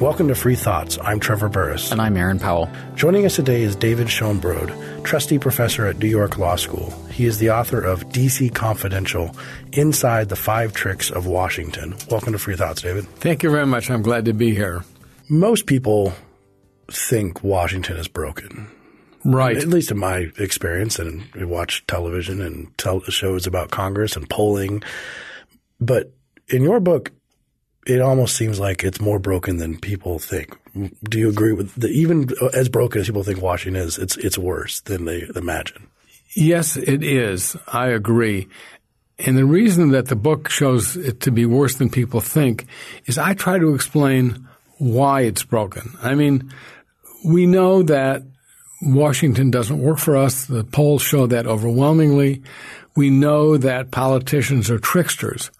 Welcome to Free Thoughts. I'm Trevor Burrus. And I'm Aaron Powell. Joining us today is David Schoenbrod, trustee professor at New York Law School. He is the author of DC Confidential Inside the Five Tricks of Washington. Welcome to Free Thoughts, David. Thank you very much. I'm glad to be here. Most people think Washington is broken. Right. At least in my experience, and we watch television and tell shows about Congress and polling. But in your book, it almost seems like it's more broken than people think. Do you agree with the, even as broken as people think Washington is, it's it's worse than they imagine. Yes, it is. I agree. And the reason that the book shows it to be worse than people think is I try to explain why it's broken. I mean, we know that Washington doesn't work for us. The polls show that overwhelmingly. We know that politicians are tricksters.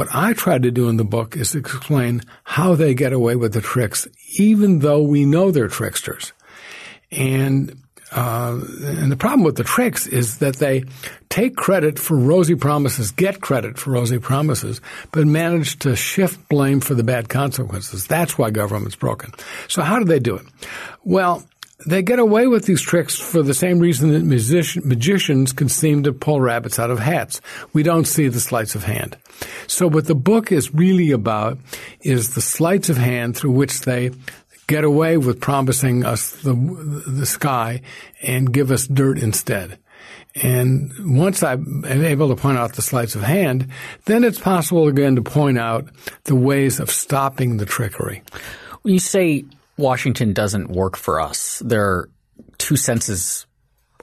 What I try to do in the book is explain how they get away with the tricks, even though we know they're tricksters. And uh, and the problem with the tricks is that they take credit for rosy promises, get credit for rosy promises, but manage to shift blame for the bad consequences. That's why government's broken. So how do they do it? Well, they get away with these tricks for the same reason that musician, magicians can seem to pull rabbits out of hats. We don't see the sleights of hand. So what the book is really about is the sleights of hand through which they get away with promising us the, the sky and give us dirt instead. And once I'm able to point out the sleights of hand, then it's possible again to point out the ways of stopping the trickery. You say Washington doesn't work for us. There are two senses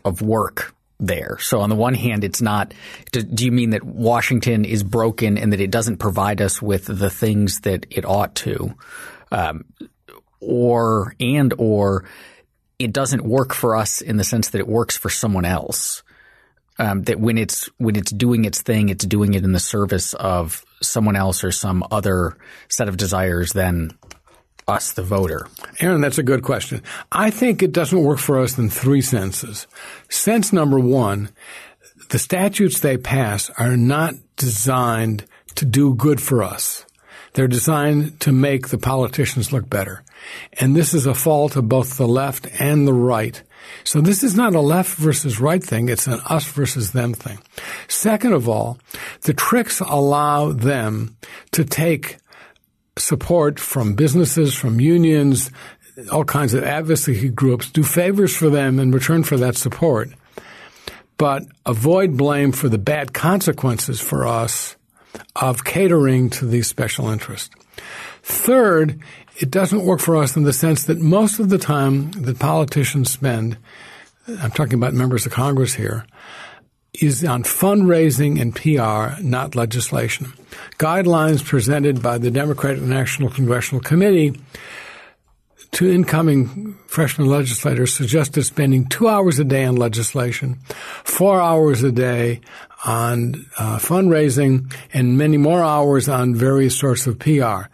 of work there. So on the one hand, it's not. Do, do, you mean that Washington is broken and that it doesn't provide us with the things that it ought to, um, or and or it doesn't work for us in the sense that it works for someone else. Um, that when it's when it's doing its thing, it's doing it in the service of someone else or some other set of desires than us, the voter? Aaron, that's a good question. I think it doesn't work for us in three senses. Sense number one, the statutes they pass are not designed to do good for us. They're designed to make the politicians look better. And this is a fault of both the left and the right. So this is not a left versus right thing. It's an us versus them thing. Second of all, the tricks allow them to take support from businesses, from unions, all kinds of advocacy groups, do favors for them in return for that support, but avoid blame for the bad consequences for us of catering to these special interests. Third, it doesn't work for us in the sense that most of the time that politicians spend, I'm talking about members of Congress here, is on fundraising and PR, not legislation. Guidelines presented by the Democratic National Congressional Committee to incoming freshman legislators suggested spending two hours a day on legislation, four hours a day on uh, fundraising, and many more hours on various sorts of PR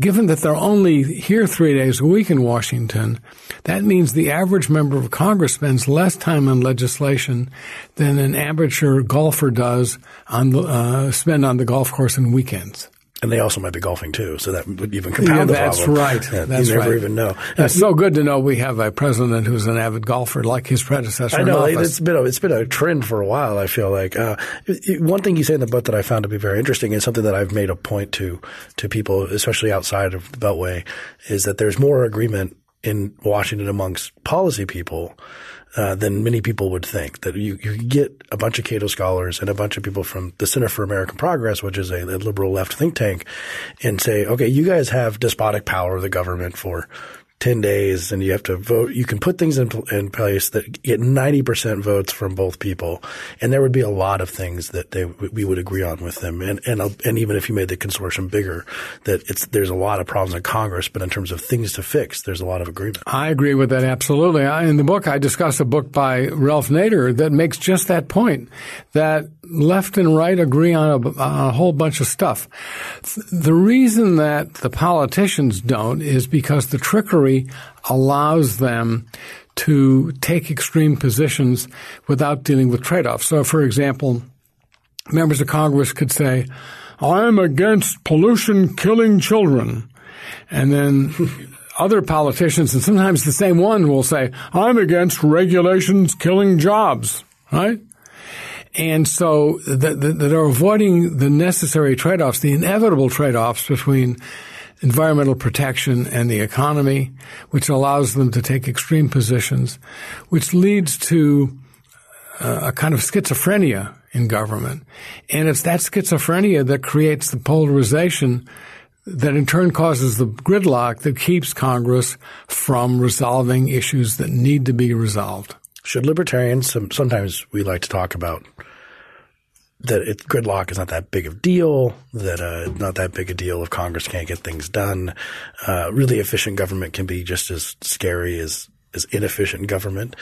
given that they're only here three days a week in Washington, that means the average member of Congress spends less time on legislation than an amateur golfer does on the, uh, spend on the golf course in weekends. And they also might be golfing too, so that would even compound yeah, the that's problem. Right. Yeah, that's you never right. even know. It's so good to know we have a president who's an avid golfer, like his predecessor. I know it's been a, it's been a trend for a while. I feel like uh, one thing you say in the book that I found to be very interesting is something that I've made a point to to people, especially outside of the Beltway, is that there's more agreement in Washington amongst policy people uh, than many people would think. That you, you get a bunch of Cato scholars and a bunch of people from the Center for American Progress, which is a, a liberal left think tank, and say, okay, you guys have despotic power of the government for 10 days and you have to vote. You can put things in, in place that get 90% votes from both people. And there would be a lot of things that they, we would agree on with them. And, and, uh, and even if you made the consortium bigger, that it's, there's a lot of problems in Congress, but in terms of things to fix, there's a lot of agreement. I agree with that absolutely. I, in the book, I discuss a book by Ralph Nader that makes just that point that left and right agree on a, on a whole bunch of stuff. The reason that the politicians don't is because the trickery allows them to take extreme positions without dealing with trade-offs. So, for example, members of Congress could say, I'm against pollution killing children. And then other politicians, and sometimes the same one will say, I'm against regulations killing jobs, right? And so that, are avoiding the necessary trade-offs, the inevitable trade-offs between environmental protection and the economy, which allows them to take extreme positions, which leads to uh, a kind of schizophrenia in government. And it's that schizophrenia that creates the polarization that in turn causes the gridlock that keeps Congress from resolving issues that need to be resolved. Should libertarians, sometimes we like to talk about that it, gridlock is not that big of a deal, that uh, not that big a deal if Congress can't get things done. Uh, really efficient government can be just as scary as is inefficient government.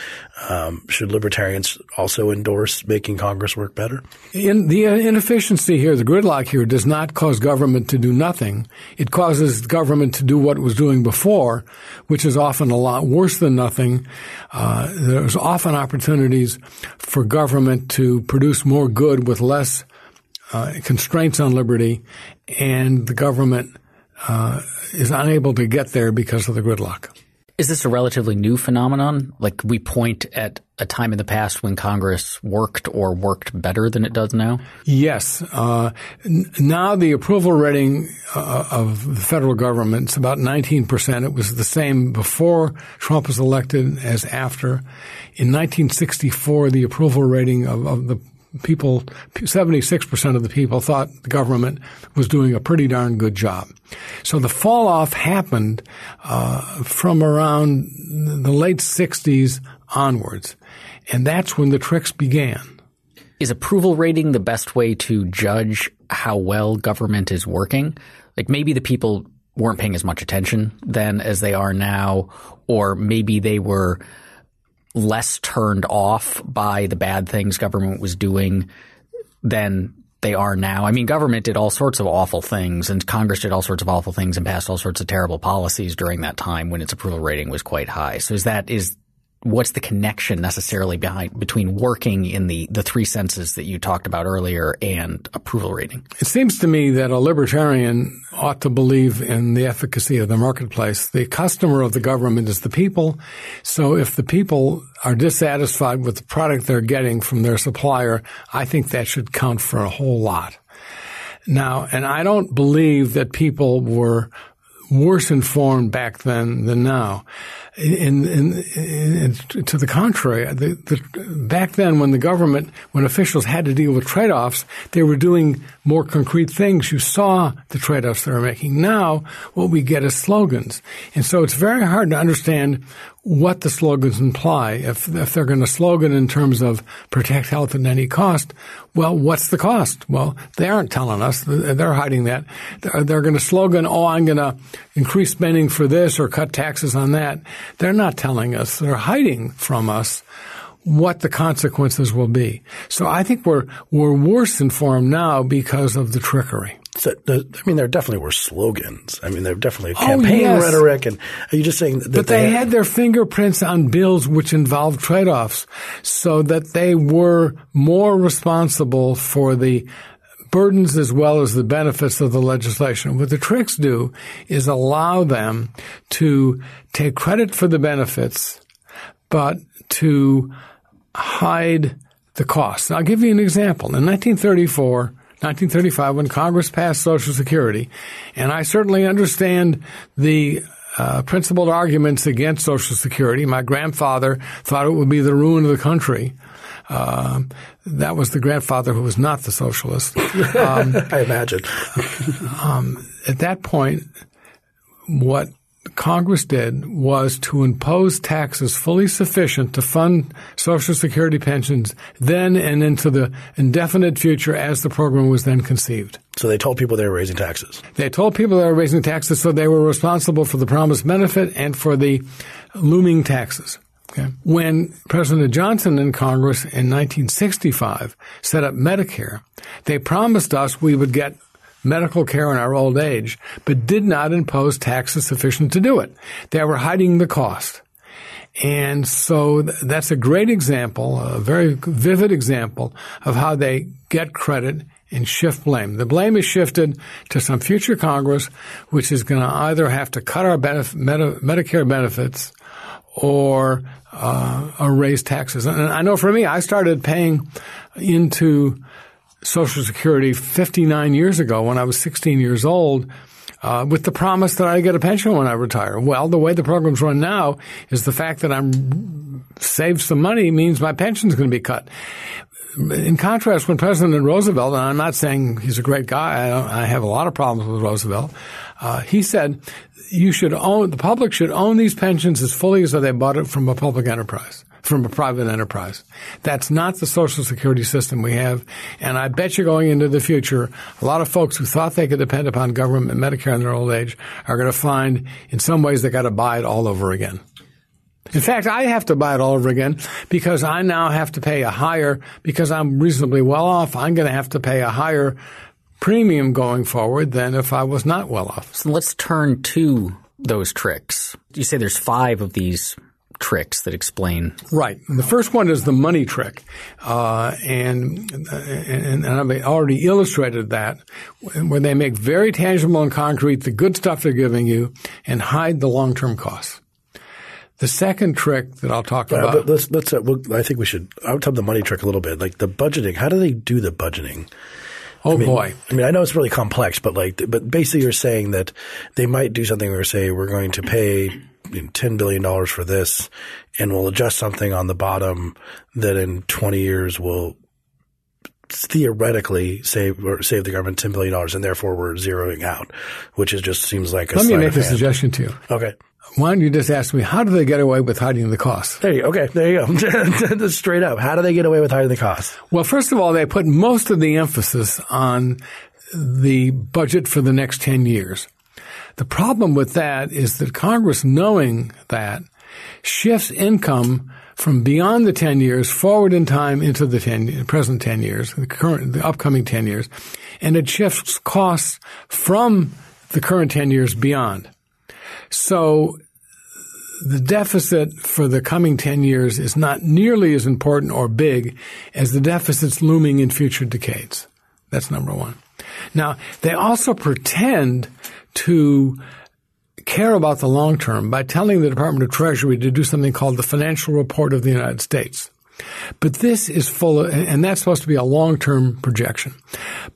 Um, should libertarians also endorse making Congress work better? In the inefficiency here, the gridlock here, does not cause government to do nothing. It causes government to do what it was doing before, which is often a lot worse than nothing. Uh, there's often opportunities for government to produce more good with less uh, constraints on liberty, and the government uh, is unable to get there because of the gridlock. Is this a relatively new phenomenon? Like we point at a time in the past when Congress worked or worked better than it does now? Yes. Uh, n- now the approval rating uh, of the federal government is about 19%. It was the same before Trump was elected as after. In 1964, the approval rating of, of the people, 76% of the people thought the government was doing a pretty darn good job. So the fall off happened uh, from around the late 60s onwards. And that's when the tricks began. Is approval rating the best way to judge how well government is working? Like maybe the people weren't paying as much attention then as they are now, or maybe they were – less turned off by the bad things government was doing than they are now. I mean, government did all sorts of awful things and Congress did all sorts of awful things and passed all sorts of terrible policies during that time when its approval rating was quite high. So is that, is what's the connection necessarily behind between working in the the three senses that you talked about earlier and approval rating? It seems to me that a libertarian ought to believe in the efficacy of the marketplace. The customer of the government is the people. So if the people are dissatisfied with the product they're getting from their supplier, I think that should count for a whole lot. Now, and I don't believe that people were worse informed back then than now. To the contrary, the, the, back then when the government, when officials had to deal with trade-offs, they were doing more concrete things. You saw the trade-offs they were making. Now, what we get is slogans. And so it's very hard to understand what the slogans imply. If, if they're going to slogan in terms of protect health at any cost, well, what's the cost? Well, they aren't telling us. They're hiding that. They're going to slogan, oh, I'm going to increase spending for this or cut taxes on that. They're not telling us. They're hiding from us what the consequences will be. So I think we're we're worse informed now because of the trickery. I mean, there definitely were slogans. I mean, there definitely oh, campaign yes. rhetoric. And are you just saying that but they, they had, had their fingerprints on bills which involved trade-offs, so that they were more responsible for the burdens as well as the benefits of the legislation. What the tricks do is allow them to take credit for the benefits, but to hide the costs. I'll give you an example. In 1934, 1935 when Congress passed Social Security. And I certainly understand the uh, principled arguments against Social Security. My grandfather thought it would be the ruin of the country. Uh, that was the grandfather who was not the socialist. Um, I imagine. um, at that point, what Congress did was to impose taxes fully sufficient to fund Social Security pensions then and into the indefinite future as the program was then conceived. So they told people they were raising taxes. They told people they were raising taxes so they were responsible for the promised benefit and for the looming taxes. Okay. When President Johnson and Congress in 1965 set up Medicare, they promised us we would get medical care in our old age, but did not impose taxes sufficient to do it. They were hiding the cost. And so that's a great example, a very vivid example of how they get credit and shift blame. The blame is shifted to some future Congress, which is going to either have to cut our benef- Medi- Medicare benefits or, uh, or raise taxes. And I know for me, I started paying into Social Security 59 years ago when I was 16 years old. Uh, with the promise that I get a pension when I retire. Well, the way the program's run now is the fact that I'm saved some money means my pension's going to be cut in contrast, when President Roosevelt, and I'm not saying he's a great guy, I, I have a lot of problems with Roosevelt, uh, he said you should own, the public should own these pensions as fully as though they bought it from a public enterprise, from a private enterprise. That's not the social security system we have. And I bet you going into the future, a lot of folks who thought they could depend upon government and Medicare in their old age are going to find in some ways they got to buy it all over again. In fact, I have to buy it all over again because I now have to pay a higher, because I'm reasonably well off, I'm going to have to pay a higher premium going forward than if I was not well off. So let's turn to those tricks. You say there's five of these tricks that explain. Right. And the first one is the money trick. Uh, and, and, and I've already illustrated that where they make very tangible and concrete the good stuff they're giving you and hide the long-term costs. The second trick that I'll talk Yeah, about. but let's let's. Uh, we'll, I think we should. I'll tell the money trick a little bit, like the budgeting. How do they do the budgeting? oh I mean, boy. I mean, I know it's really complex, but like, but basically, you're saying that they might do something where say we're going to pay you know, ten billion dollars for this, and we'll adjust something on the bottom that in twenty years will theoretically save or save the government ten billion dollars, and therefore we're zeroing out, which is just seems like a Let me make a suggestion to you. Okay. Why don't you just ask me, how do they get away with hiding the costs? There you okay. There you go. Straight up. How do they get away with hiding the cost? Well, first of all, they put most of the emphasis on the budget for the next 10 years. The problem with that is that Congress, knowing that, shifts income from beyond the 10 years forward in time into the 10, present 10 years, the current, the upcoming 10 years, and it shifts costs from the current 10 years beyond. So the deficit for the coming 10 years is not nearly as important or big as the deficits looming in future decades. That's number one. Now, they also pretend to care about the long term by telling the Department of Treasury to do something called the Financial Report of the United States. But this is full of, and that's supposed to be a long-term projection.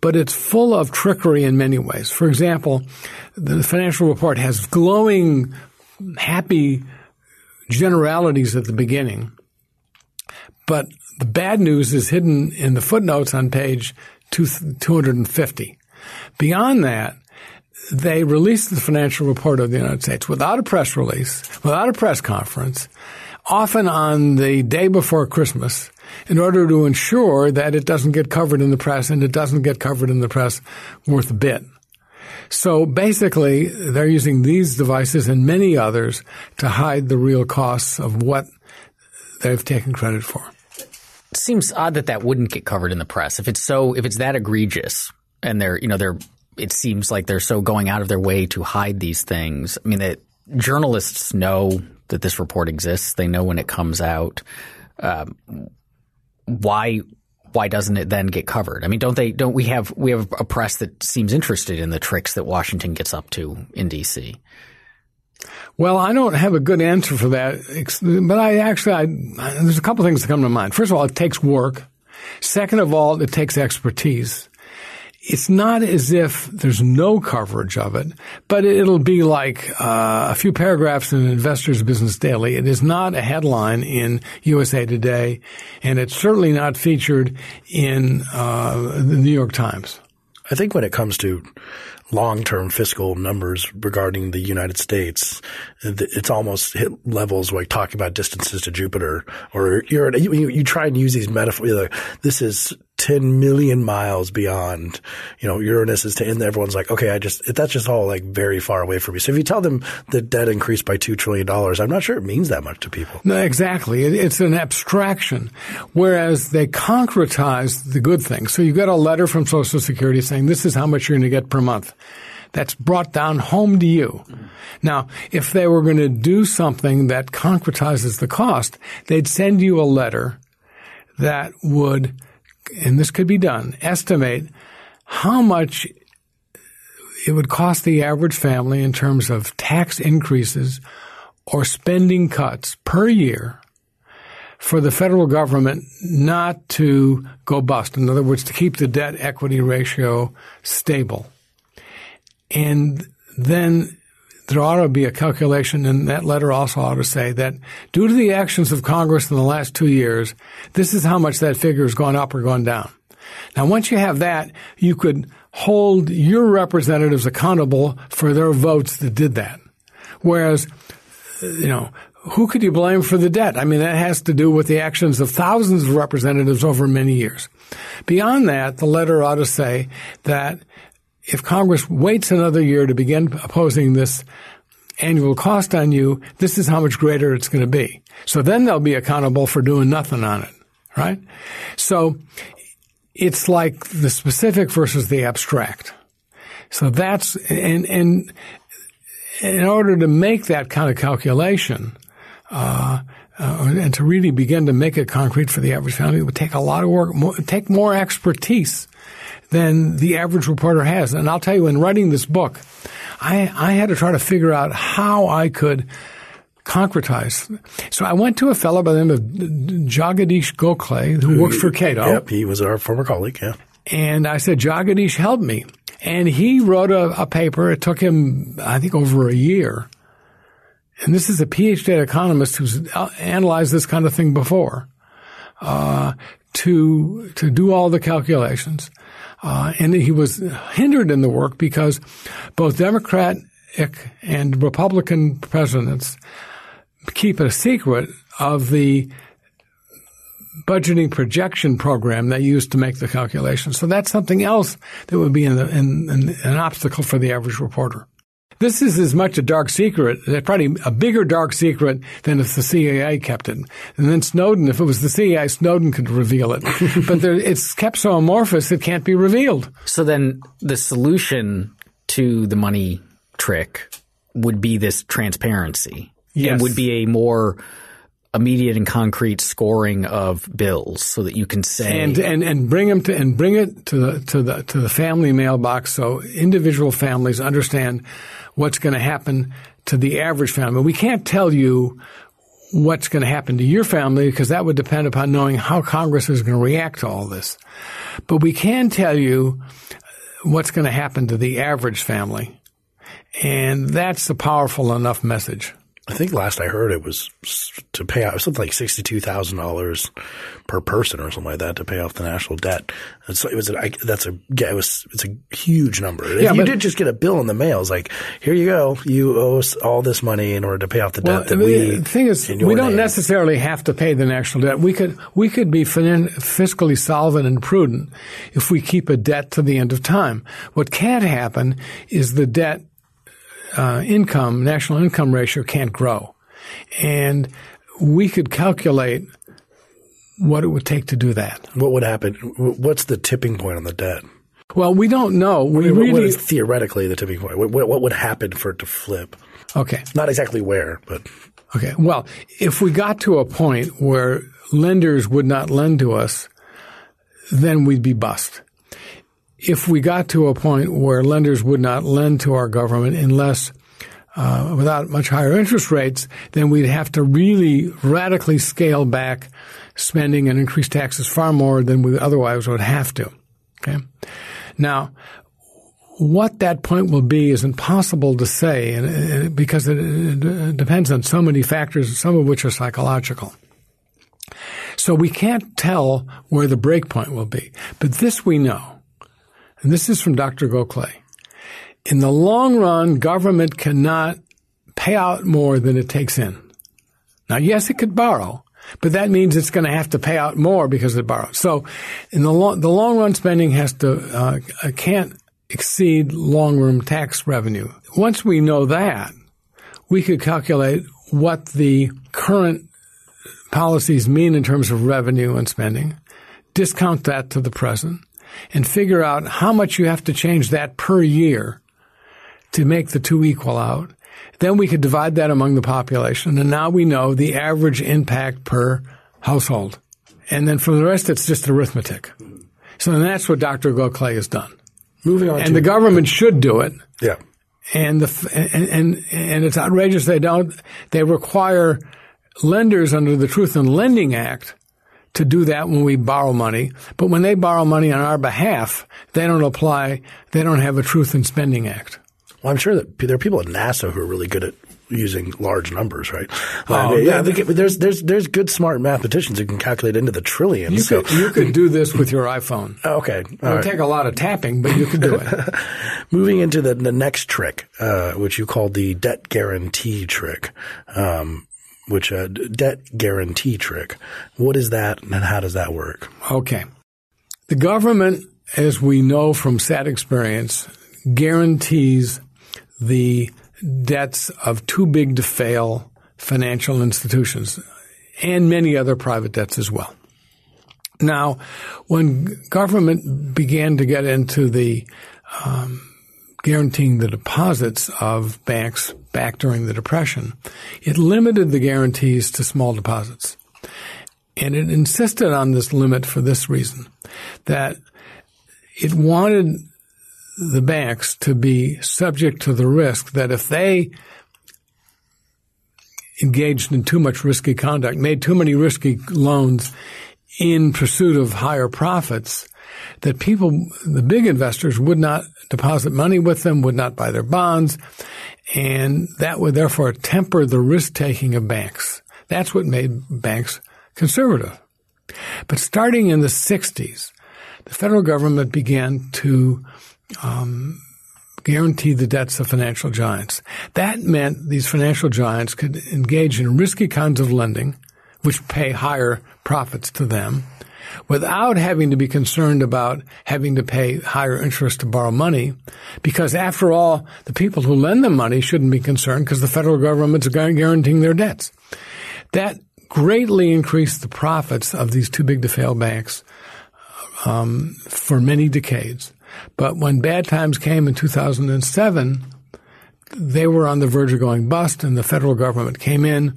But it's full of trickery in many ways. For example, the financial report has glowing, happy generalities at the beginning. But the bad news is hidden in the footnotes on page 250. Beyond that, they released the financial report of the United States without a press release, without a press conference, often on the day before Christmas, in order to ensure that it doesn't get covered in the press and it doesn't get covered in the press worth a bit. So basically, they're using these devices and many others to hide the real costs of what they've taken credit for. It seems odd that that wouldn't get covered in the press if it's so if it's that egregious and they're you know they're it seems like they're so going out of their way to hide these things. I mean that journalists know that this report exists. They know when it comes out. Um, why why doesn't it then get covered? I mean, don't they? Don't we have we have a press that seems interested in the tricks that Washington gets up to in D.C. Well, I don't have a good answer for that, but I actually, I, there's a couple things that come to mind. First of all, it takes work. Second of all, it takes expertise. It's not as if there's no coverage of it, but it'll be like uh, a few paragraphs in Investors Business Daily. It is not a headline in USA Today, and it's certainly not featured in uh, the New York Times. I think when it comes to long-term fiscal numbers regarding the United States, it's almost hit levels like talking about distances to Jupiter, or you're you, you try and use these metaphors. This is 10 million miles beyond, you know, Uranus is 10, and everyone's like, okay, I just, that's just all like very far away from me. So if you tell them that debt increased by $2 trillion, I'm not sure it means that much to people. No, exactly. It, it's an abstraction. Whereas they concretize the good things. So you get a letter from Social Security saying this is how much you're going to get per month. that's brought down home to you. Now, if they were going to do something that concretizes the cost, they'd send you a letter that would, and this could be done, estimate how much it would cost the average family in terms of tax increases or spending cuts per year for the federal government not to go bust. In other words, to keep the debt equity ratio stable. And then there ought to be a calculation, and that letter also ought to say that due to the actions of Congress in the last two years, this is how much that figure has gone up or gone down. Now, once you have that, you could hold your representatives accountable for their votes that did that. Whereas, you know, who could you blame for the debt? I mean, that has to do with the actions of thousands of representatives over many years. Beyond that, the letter ought to say that if Congress waits another year to begin opposing this annual cost on you, this is how much greater it's going to be. So then they'll be accountable for doing nothing on it, right? So it's like the specific versus the abstract. So that's, and, and in order to make that kind of calculation, uh, uh, and to really begin to make it concrete for the average family, it would take a lot of work, more, take more expertise than the average reporter has. And I'll tell you, in writing this book, I, I had to try to figure out how I could concretize. So I went to a fellow by the name of Jagadeesh Gokhale, who works for Cato. Yep, he was our former colleague, yeah. And I said, Jagadeesh, help me. And he wrote a, a paper. It took him, I think, over a year. And this is a PhD economist who's uh, analyzed this kind of thing before, uh, to, to do all the calculations. Uh, and he was hindered in the work because both Democratic and Republican presidents keep a secret of the budgeting projection program they used to make the calculations. So that's something else that would be in the, in, in, an obstacle for the average reporter. This is as much a dark secret, uh, probably a bigger dark secret than if the CIA kept it. And then Snowden, if it was the CIA, Snowden could reveal it. but there, it's kept so amorphous it can't be revealed. So then the solution to the money trick would be this transparency. Yes. And would be a more immediate and concrete scoring of bills so that you can say and and, and bring them to and bring it to the to the to the family mailbox so individual families understand what's going to happen to the average family. We can't tell you what's going to happen to your family because that would depend upon knowing how Congress is going to react to all this. But we can tell you what's going to happen to the average family. And that's a powerful enough message. I think last I heard it was to pay out something like sixty-two thousand dollars per person or something like that to pay off the national debt. And so it was. A, that's a. It was. It's a huge number. If Yeah, you did just get a bill in the mail. It's like, here you go. You owe us all this money in order to pay off the Well, debt that the we. thing is, we don't name. necessarily have to pay the national debt. We could we could be fin- fiscally solvent and prudent if we keep a debt to the end of time. What can't happen is the debt uh, income national income ratio can't grow, and we could calculate what it would take to do that. What would happen? What's the tipping point on the debt? Well, we don't know. We What- really what is theoretically the tipping point? What, what would happen for it to flip? okay. Not exactly where, but Okay. Well, if we got to a point where lenders would not lend to us, then we'd be bust. If we got to a point where lenders would not lend to our government unless uh, without much higher interest rates, then we'd have to really radically scale back spending and increase taxes far more than we otherwise would have to. Okay. Now, what that point will be is impossible to say and, and because it, it depends on so many factors, some of which are psychological. So we can't tell where the break point will be. But this we know, and this is from Dr. Gokhale. In the long run, government cannot pay out more than it takes in. Now, yes, it could borrow, but that means it's going to have to pay out more because it borrows. So, in the long, the long run spending has to uh, can't exceed long run tax revenue. Once we know that, we could calculate what the current policies mean in terms of revenue and spending, discount that to the present, and figure out how much you have to change that per year to make the two equal out. Then we could divide that among the population, and now we know the average impact per household. And then for the rest, it's just arithmetic. So that's what Dr. Gokhale has done. Moving on And to the government should do it. yeah. And the and, and and it's outrageous they don't. They require lenders under the Truth in Lending Act to do that when we borrow money. But when they borrow money on our behalf, they don't apply. They don't have a Truth in Spending Act. Well, I'm sure that there are people at NASA who are really good at using large numbers, right? Oh, Uh, yeah, there's there's there's good smart mathematicians who can calculate into the trillions. You so could you could do this with your iPhone. It okay, all would right. take a lot of tapping, but you could do it. Moving into the, the next trick, uh, which you call the debt guarantee trick, um, which uh, debt guarantee trick. What is that, and how does that work? Okay. The government, as we know from sad experience, guarantees the debts of too big to fail financial institutions and many other private debts as well. Now, when government began to get into the um, guaranteeing the deposits of banks back during the Depression, it limited the guarantees to small deposits. And it insisted on this limit for this reason that it wanted the banks to be subject to the risk that if they engaged in too much risky conduct, made too many risky loans in pursuit of higher profits, that people, the big investors would not deposit money with them, would not buy their bonds, and that would therefore temper the risk taking of banks. That's what made banks conservative. But starting in the 60s, the federal government began to um, guarantee the debts of financial giants. That meant these financial giants could engage in risky kinds of lending, which pay higher profits to them, without having to be concerned about having to pay higher interest to borrow money, because after all, the people who lend them money shouldn't be concerned because the federal government's guaranteeing their debts. That greatly increased the profits of these too big to fail banks um, for many decades. But when bad times came in 2007, they were on the verge of going bust and the federal government came in.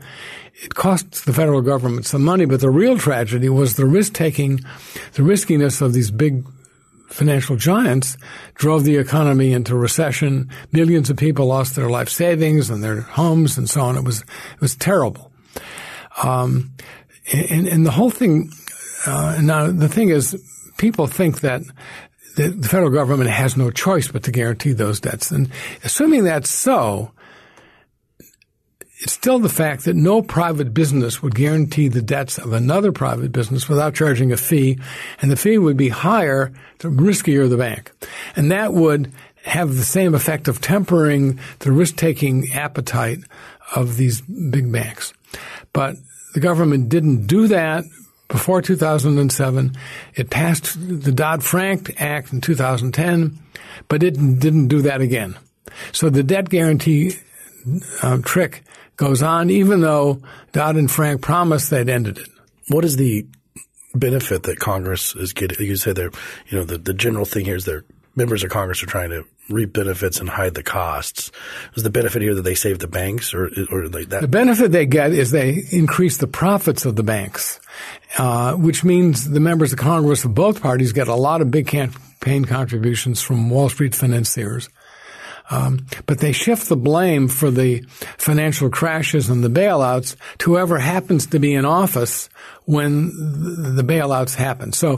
It cost the federal government some money, but the real tragedy was the risk taking, the riskiness of these big financial giants drove the economy into recession. Millions of people lost their life savings and their homes and so on. It was, it was terrible. Um, and, and the whole thing, uh, now the thing is, people think that the, the federal government has no choice but to guarantee those debts. And assuming that's so, it's still the fact that no private business would guarantee the debts of another private business without charging a fee, and the fee would be higher the riskier the bank. And that would have the same effect of tempering the risk-taking appetite of these big banks. But the government didn't do that before 2007. It passed the Dodd-Frank Act in 2010, but it didn't do that again. So the debt guarantee um, trick goes on, even though Dodd and Frank promised they'd ended it. What is the benefit that Congress is getting? You say they're, you know, the, the general thing here is they're members of Congress are trying to reap benefits and hide the costs. Is the benefit here that they save the banks or, or like that? The benefit they get is they increase the profits of the banks, uh, which means the members of Congress of both parties get a lot of big campaign contributions from Wall Street financiers. Um, but they shift the blame for the financial crashes and the bailouts to whoever happens to be in office when the bailouts happen. So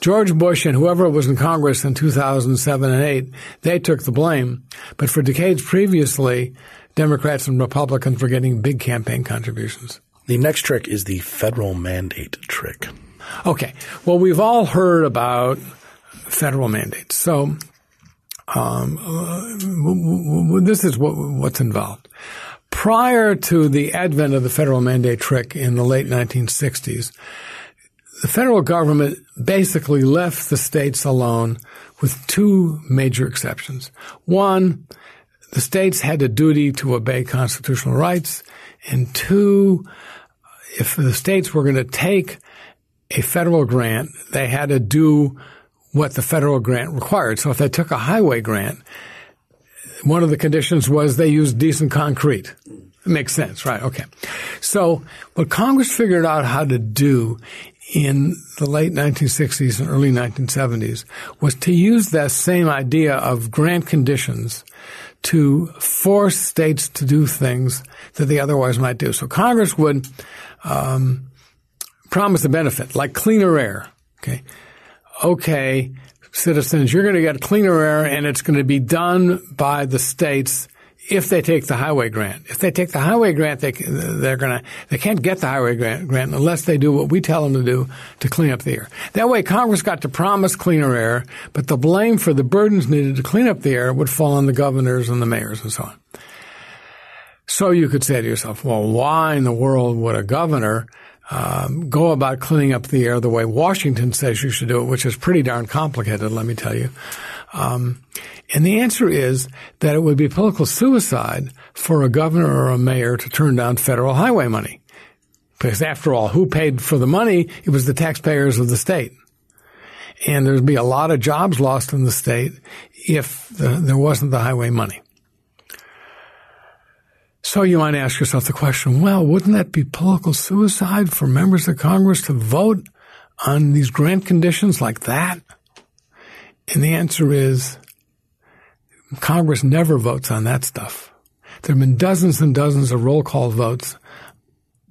George Bush and whoever was in Congress in 2007 and 8, they took the blame. But for decades previously, Democrats and Republicans were getting big campaign contributions. The next trick is the federal mandate trick. Okay. Well, we've all heard about federal mandates. So um, uh, w- w- this is what, what's involved. Prior to the advent of the federal mandate trick in the late 1960s, the federal government basically left the states alone with two major exceptions. One, the states had a duty to obey constitutional rights, and two, if the states were going to take a federal grant, they had to do what the federal grant required. So if they took a highway grant, one of the conditions was they used decent concrete. It makes sense, right? Okay. So what Congress figured out how to do in the late 1960s and early 1970s was to use that same idea of grant conditions to force states to do things that they otherwise might do. So Congress would um, promise a benefit, like cleaner air. Okay, okay, citizens, you're going to get cleaner air, and it's going to be done by the states if they take the highway grant. If they take the highway grant, they they're gonna they can't get the highway grant, grant unless they do what we tell them to do to clean up the air. That way, Congress got to promise cleaner air, but the blame for the burdens needed to clean up the air would fall on the governors and the mayors and so on. So you could say to yourself, well, why in the world would a governor um, go about cleaning up the air the way Washington says you should do it, which is pretty darn complicated, let me tell you. Um, and the answer is that it would be political suicide for a governor or a mayor to turn down federal highway money. Because after all, who paid for the money? It was the taxpayers of the state. And there'd be a lot of jobs lost in the state if the, there wasn't the highway money. So you might ask yourself the question, well, wouldn't that be political suicide for members of Congress to vote on these grant conditions like that? And the answer is Congress never votes on that stuff. There have been dozens and dozens of roll call votes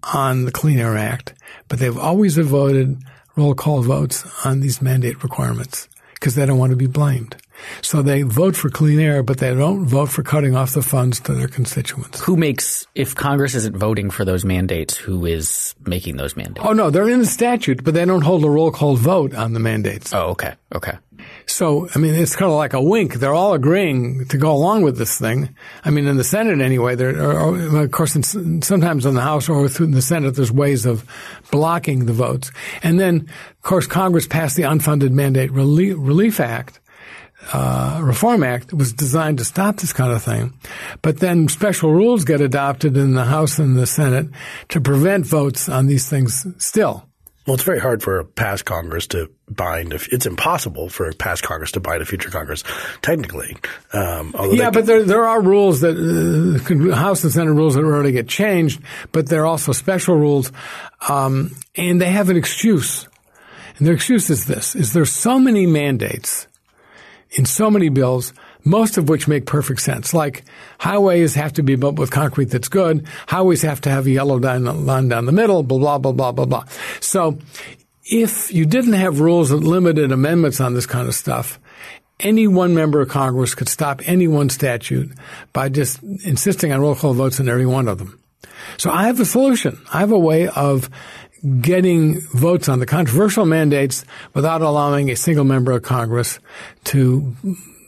on the Clean Air Act, but they've always voted roll call votes on these mandate requirements because they don't want to be blamed. So they vote for clean air, but they don't vote for cutting off the funds to their constituents. Who makes, if Congress isn't voting for those mandates, who is making those mandates? Oh, no, they're in the statute, but they don't hold a roll call vote on the mandates. Oh, okay. Okay. So, I mean, it's kind of like a wink. They're all agreeing to go along with this thing. I mean, in the Senate anyway, there are, of course, in, sometimes in the House or through the Senate, there's ways of blocking the votes. And then, of course, Congress passed the Unfunded Mandate Relief, Relief Act, uh, Reform Act was designed to stop this kind of thing. But then special rules get adopted in the House and the Senate to prevent votes on these things still. Well, it's very hard for a past Congress to bind. If it's impossible for a past Congress to bind a future Congress, technically. Um, yeah, but there there are rules that uh, House and Senate rules that already get changed, but there are also special rules, um, and they have an excuse. And their excuse is this: is there's so many mandates in so many bills, most of which make perfect sense. Like highways have to be built with concrete that's good. Highways have to have a yellow line down the middle, blah, blah, blah, blah, blah, blah. So if you didn't have rules that limited amendments on this kind of stuff, any one member of Congress could stop any one statute by just insisting on roll call votes on every one of them. So I have a solution. I have a way of getting votes on the controversial mandates without allowing a single member of Congress to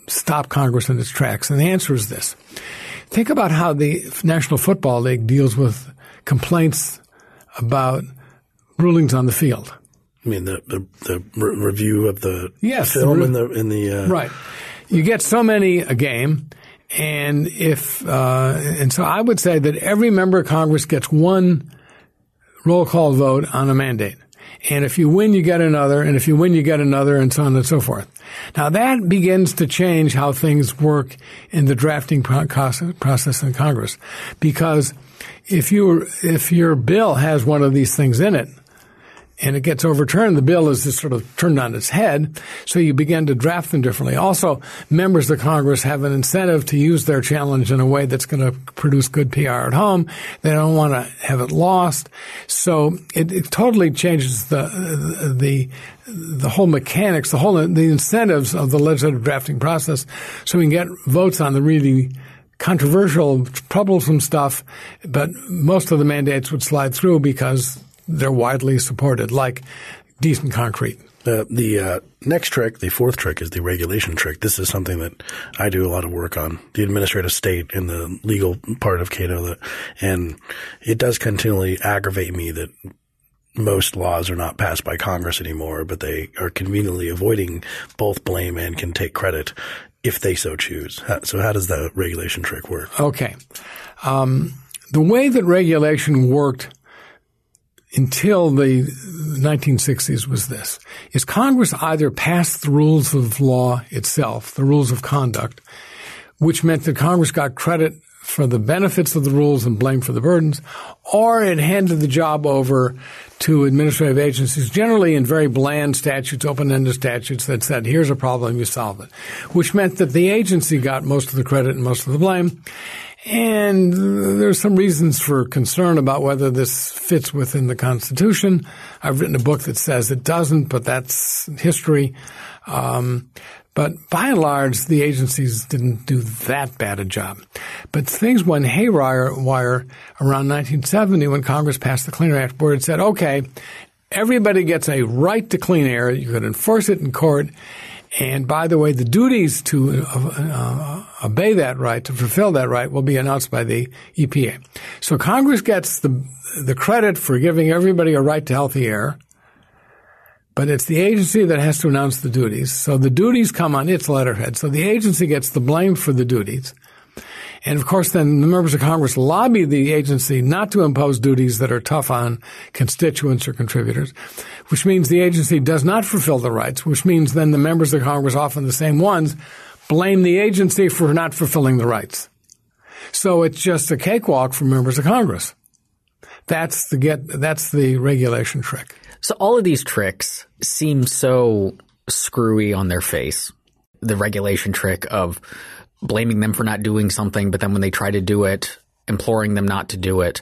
stop Congress in its tracks? And the answer is this. Think about how the National Football League deals with complaints about rulings on the field. I mean the the, the re- review of the yes, film the re- in the in the uh, right. You get so many a game, and if uh, and so I would say that every member of Congress gets one roll call vote on a mandate. And if you win, you get another, and if you win, you get another, and so on and so forth. Now that begins to change how things work in the drafting process in Congress, because if you if your bill has one of these things in it, and it gets overturned, the bill is just sort of turned on its head. So you begin to draft them differently. Also, members of Congress have an incentive to use their challenge in a way that's going to produce good PR at home. They don't want to have it lost. So it, it totally changes the, the, the whole mechanics, the whole, the incentives of the legislative drafting process. So we can get votes on the really controversial, troublesome stuff, but most of the mandates would slide through because they're widely supported, like decent concrete. Uh, the uh, next trick, the fourth trick, is the regulation trick. This is something that I do a lot of work on, the administrative state and the legal part of Cato. That, and it does continually aggravate me that most laws are not passed by Congress anymore, but they are conveniently avoiding both blame and can take credit if they so choose. So how does the regulation trick work? Okay. Um, the way that regulation worked – until the 1960s was this, is Congress either passed the rules of law itself, the rules of conduct, which meant that Congress got credit for the benefits of the rules and blame for the burdens, or it handed the job over to administrative agencies, generally in very bland statutes, open-ended statutes that said, here's a problem, you solve it, which meant that the agency got most of the credit and most of the blame. And there's some reasons for concern about whether this fits within the Constitution. I've written a book that says it doesn't, but that's history. Um, but by and large, the agencies didn't do that bad a job. But things went haywire around 1970 when Congress passed the Clean Air Act, where it said, okay, everybody gets a right to clean air. You could enforce it in court. And by the way, the duties to uh, uh, obey that right, to fulfill that right, will be announced by the EPA. So Congress gets the the credit for giving everybody a right to healthy air, but it's the agency that has to announce the duties. So the duties come on its letterhead. So the agency gets the blame for the duties. And of course, then the members of Congress lobby the agency not to impose duties that are tough on constituents or contributors, which means the agency does not fulfill the rights, which means then the members of Congress, often the same ones, blame the agency for not fulfilling the rights. So it's just a cakewalk for members of Congress. That's the get, that's the regulation trick. So all of these tricks seem so screwy on their face. The regulation trick of blaming them for not doing something, but then when they try to do it, imploring them not to do it.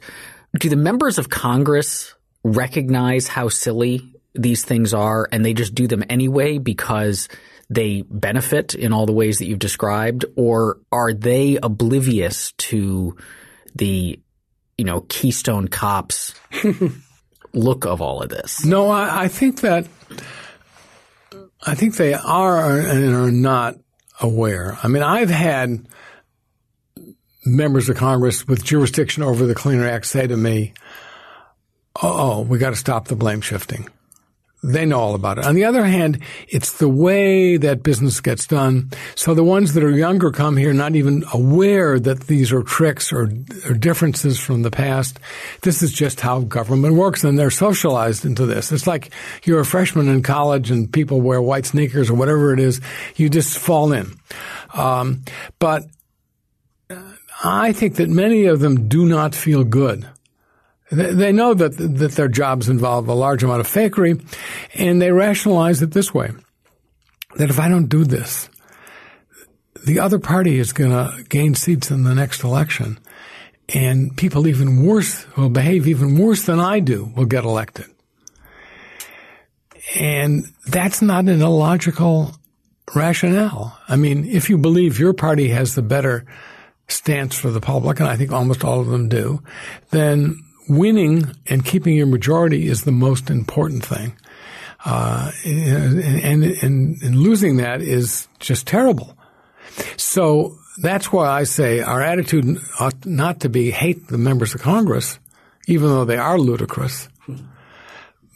Do the members of Congress recognize how silly these things are and they just do them anyway because they benefit in all the ways that you've described or are they oblivious to the you know keystone cops look of all of this no I, I think that i think they are and are not aware. I mean, I've had members of Congress with jurisdiction over the Clean Air Act say to me, oh, we got to stop the blame shifting. They know all about it. On the other hand, it's the way that business gets done. So the ones that are younger come here not even aware that these are tricks or, or differences from the past. This is just how government works and they're socialized into this. It's like you're a freshman in college and people wear white sneakers or whatever it is. You just fall in. Um, but I think that many of them do not feel good they know that that their jobs involve a large amount of fakery, and they rationalize it this way: that if I don't do this, the other party is going to gain seats in the next election, and people even worse will behave even worse than I do will get elected. And that's not an illogical rationale. I mean, if you believe your party has the better stance for the public, and I think almost all of them do, then winning and keeping your majority is the most important thing. Uh, and, and, and losing that is just terrible. So that's why I say our attitude ought not to be hate the members of Congress, even though they are ludicrous,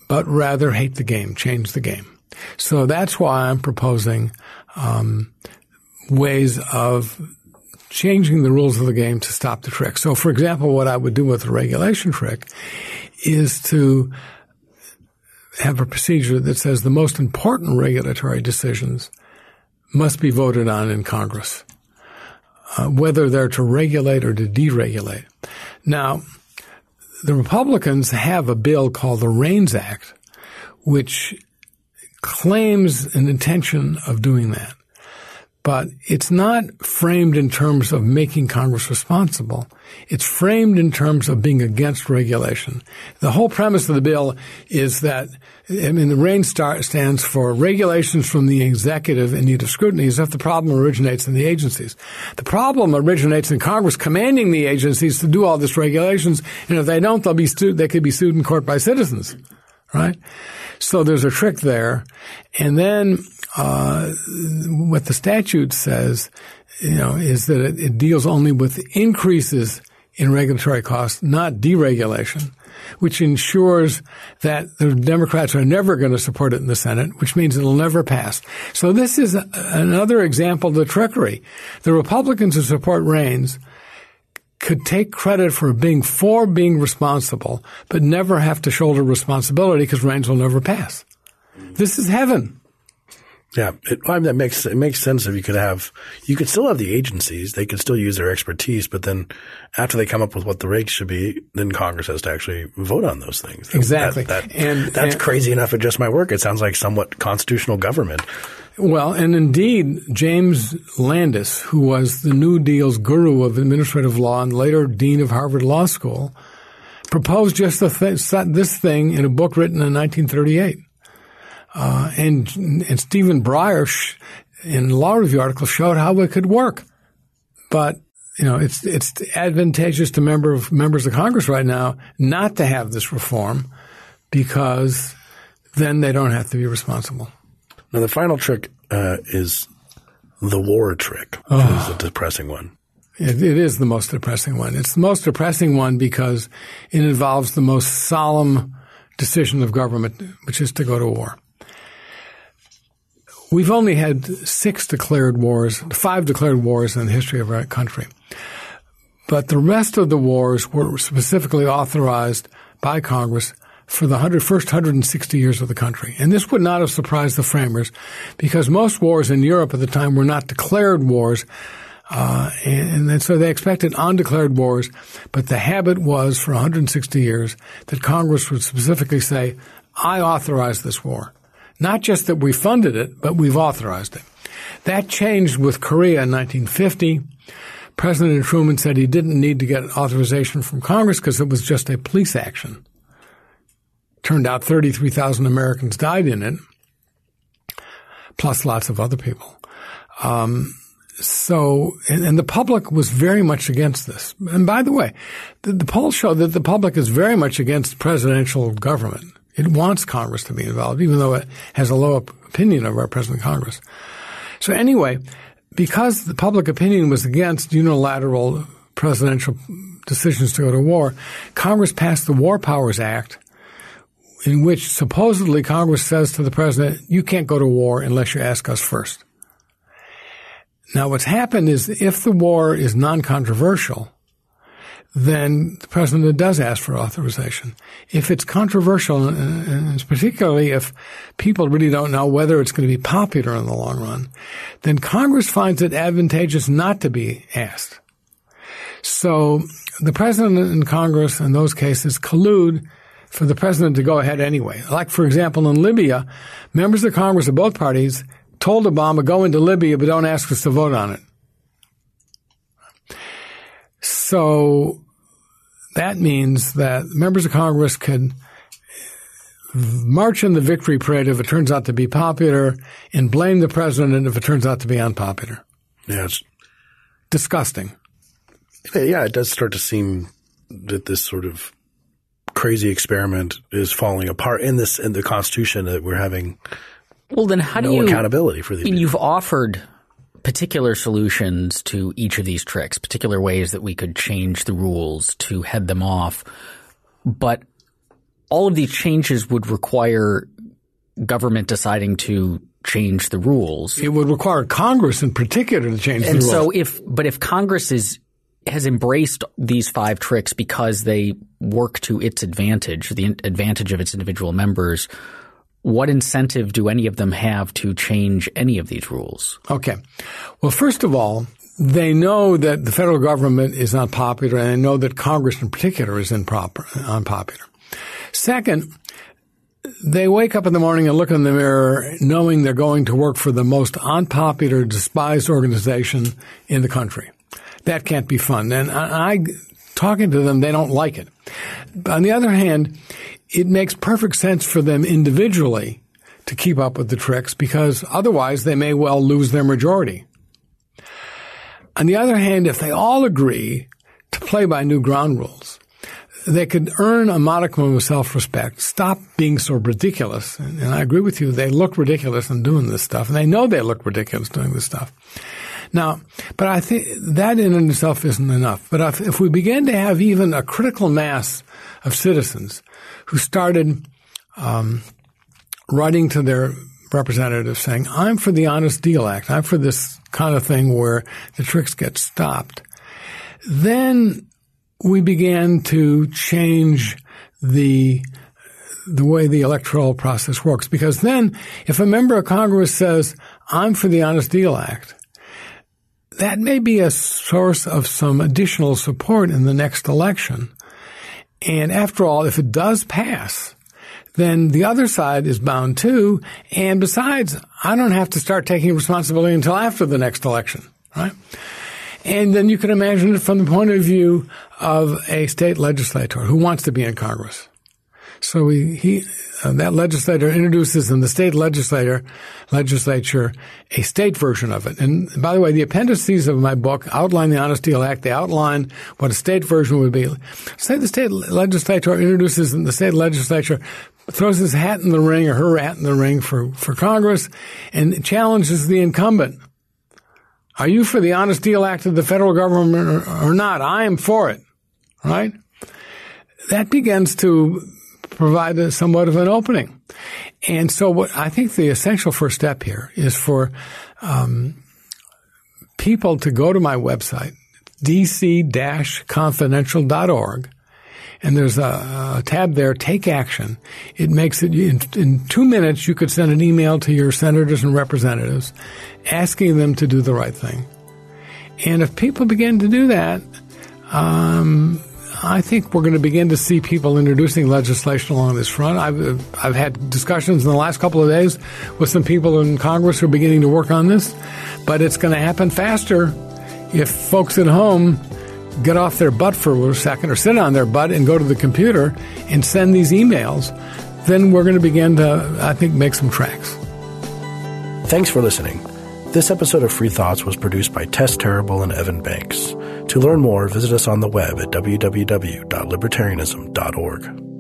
but rather hate the game, change the game. So that's why I'm proposing um, ways of changing the rules of the game to stop the trick. So, for example, what I would do with a regulation trick is to have a procedure that says the most important regulatory decisions must be voted on in Congress, uh, whether they're to regulate or to deregulate. Now, the Republicans have a bill called the REINS Act, which claims an intention of doing that but it's not framed in terms of making Congress responsible. It's framed in terms of being against regulation. The whole premise of the bill is that, I mean, the REIN stands for regulations from the executive in need of scrutiny as if the problem originates in the agencies. The problem originates in Congress commanding the agencies to do all these regulations, and if they don't, they'll be they could be sued in court by citizens, right? So there's a trick there. And then uh, what the statute says, you know, is that it, it deals only with increases in regulatory costs, not deregulation, which ensures that the Democrats are never going to support it in the Senate, which means it'll never pass. So this is a, another example of the trickery. The Republicans who support REINS could take credit for being for being responsible, but never have to shoulder responsibility because REINS will never pass. This is heaven. Yeah, it, I mean, that makes it makes sense if you could have you could still have the agencies; they could still use their expertise, but then after they come up with what the rates should be, then Congress has to actually vote on those things. Exactly, that, that, and that's and, crazy enough. It just my work. It sounds like somewhat constitutional government. Well, and indeed, James Landis, who was the New Deal's guru of administrative law and later dean of Harvard Law School, proposed just th- this thing in a book written in 1938. Uh, and, and Stephen Breyer sh- in law review article showed how it could work. But, you know, it's, it's advantageous to member of, members of Congress right now not to have this reform because then they don't have to be responsible. Now, the final trick uh, is the war trick, which oh. is a depressing one. It, it is the most depressing one. It's the most depressing one because it involves the most solemn decision of government, which is to go to war. We've only had six declared wars, five declared wars in the history of our country. But the rest of the wars were specifically authorized by Congress for the 100, first 160 years of the country. And this would not have surprised the framers because most wars in Europe at the time were not declared wars. Uh, and, and so they expected undeclared wars, but the habit was for 160 years that Congress would specifically say, I authorize this war. Not just that we funded it, but we've authorized it. That changed with Korea in 1950. President Truman said he didn't need to get authorization from Congress because it was just a police action. Turned out 33,000 Americans died in it, plus lots of other people. Um, so, and, and, the public was very much against this. And by the way, the, the polls show that the public is very much against presidential government. It wants Congress to be involved, even though it has a low opinion of our president of Congress. So anyway, because the public opinion was against unilateral presidential decisions to go to war, Congress passed the War Powers Act, in which supposedly Congress says to the president, you can't go to war unless you ask us first. Now what's happened is if the war is non-controversial, then the president does ask for authorization. If it's controversial, uh, and particularly if people really don't know whether it's going to be popular in the long run, then Congress finds it advantageous not to be asked. So the president and Congress in those cases collude for the president to go ahead anyway. Like, for example, in Libya, members of Congress of both parties told Obama, go into Libya, but don't ask us to vote on it. So that means that members of Congress can march in the victory parade if it turns out to be popular and blame the president if it turns out to be unpopular. Yeah, it's disgusting. Yeah, it does start to seem that this sort of crazy experiment is falling apart in this in the Constitution that we're having. Well, then how no do you accountability for these? I mean, you've offered particular solutions to each of these tricks, particular ways that we could change the rules to head them off. But all of these changes would require government deciding to change the rules. It would require Congress in particular to change and the rules. And so if, but if Congress is, has embraced these five tricks because they work to its advantage, the advantage of its individual members, what incentive do any of them have to change any of these rules? Okay. Well, first of all, they know that the federal government is not popular, and they know that Congress in particular is improper, unpopular. Second, they wake up in the morning and look in the mirror knowing they're going to work for the most unpopular, despised organization in the country. That can't be fun. And I, I talking to them, they don't like it. On the other hand, it makes perfect sense for them individually to keep up with the tricks because otherwise they may well lose their majority. On the other hand, if they all agree to play by new ground rules, they could earn a modicum of self-respect, stop being so ridiculous. And, I agree with you, they look ridiculous in doing this stuff, and they know they look ridiculous doing this stuff. Now, but I think that in and itself isn't enough. But if, if we begin to have even a critical mass of citizens who started um, writing to their representatives saying, I'm for the Honest Deal Act. I'm for this kind of thing where the tricks get stopped. Then we began to change the the way the electoral process works. Because then, if a member of Congress says, I'm for the Honest Deal Act, that may be a source of some additional support in the next election. And after all, if it does pass, then the other side is bound too. And besides, I don't have to start taking responsibility until after the next election, right? And then you can imagine it from the point of view of a state legislator who wants to be in Congress. So he, he uh, that legislator introduces in the state legislator legislature a state version of it. And by the way, the appendices of my book outline the Honest Deal Act. They outline what a state version would be. Say the state legislator introduces in the state legislature throws his hat in the ring or her hat in the ring for, for Congress and challenges the incumbent. Are you for the Honest Deal Act of the federal government or, or not? I am for it, right? That begins to provide a, somewhat of an opening. And so what I think the essential first step here is for um, people to go to my website, dc-confidential.org, and there's a, a, tab there, Take Action. It makes it, in, in, two minutes, you could send an email to your senators and representatives asking them to do the right thing. And if people begin to do that, um, I think we're going to begin to see people introducing legislation along this front. I've, I've had discussions in the last couple of days with some people in Congress who are beginning to work on this, but it's going to happen faster if folks at home get off their butt for a second or sit on their butt and go to the computer and send these emails, then we're going to begin to, I think, make some tracks. Thanks for listening. This episode of Free Thoughts was produced by Tess Terrible and Evan Banks. To learn more, visit us on the web at www.libertarianism.org.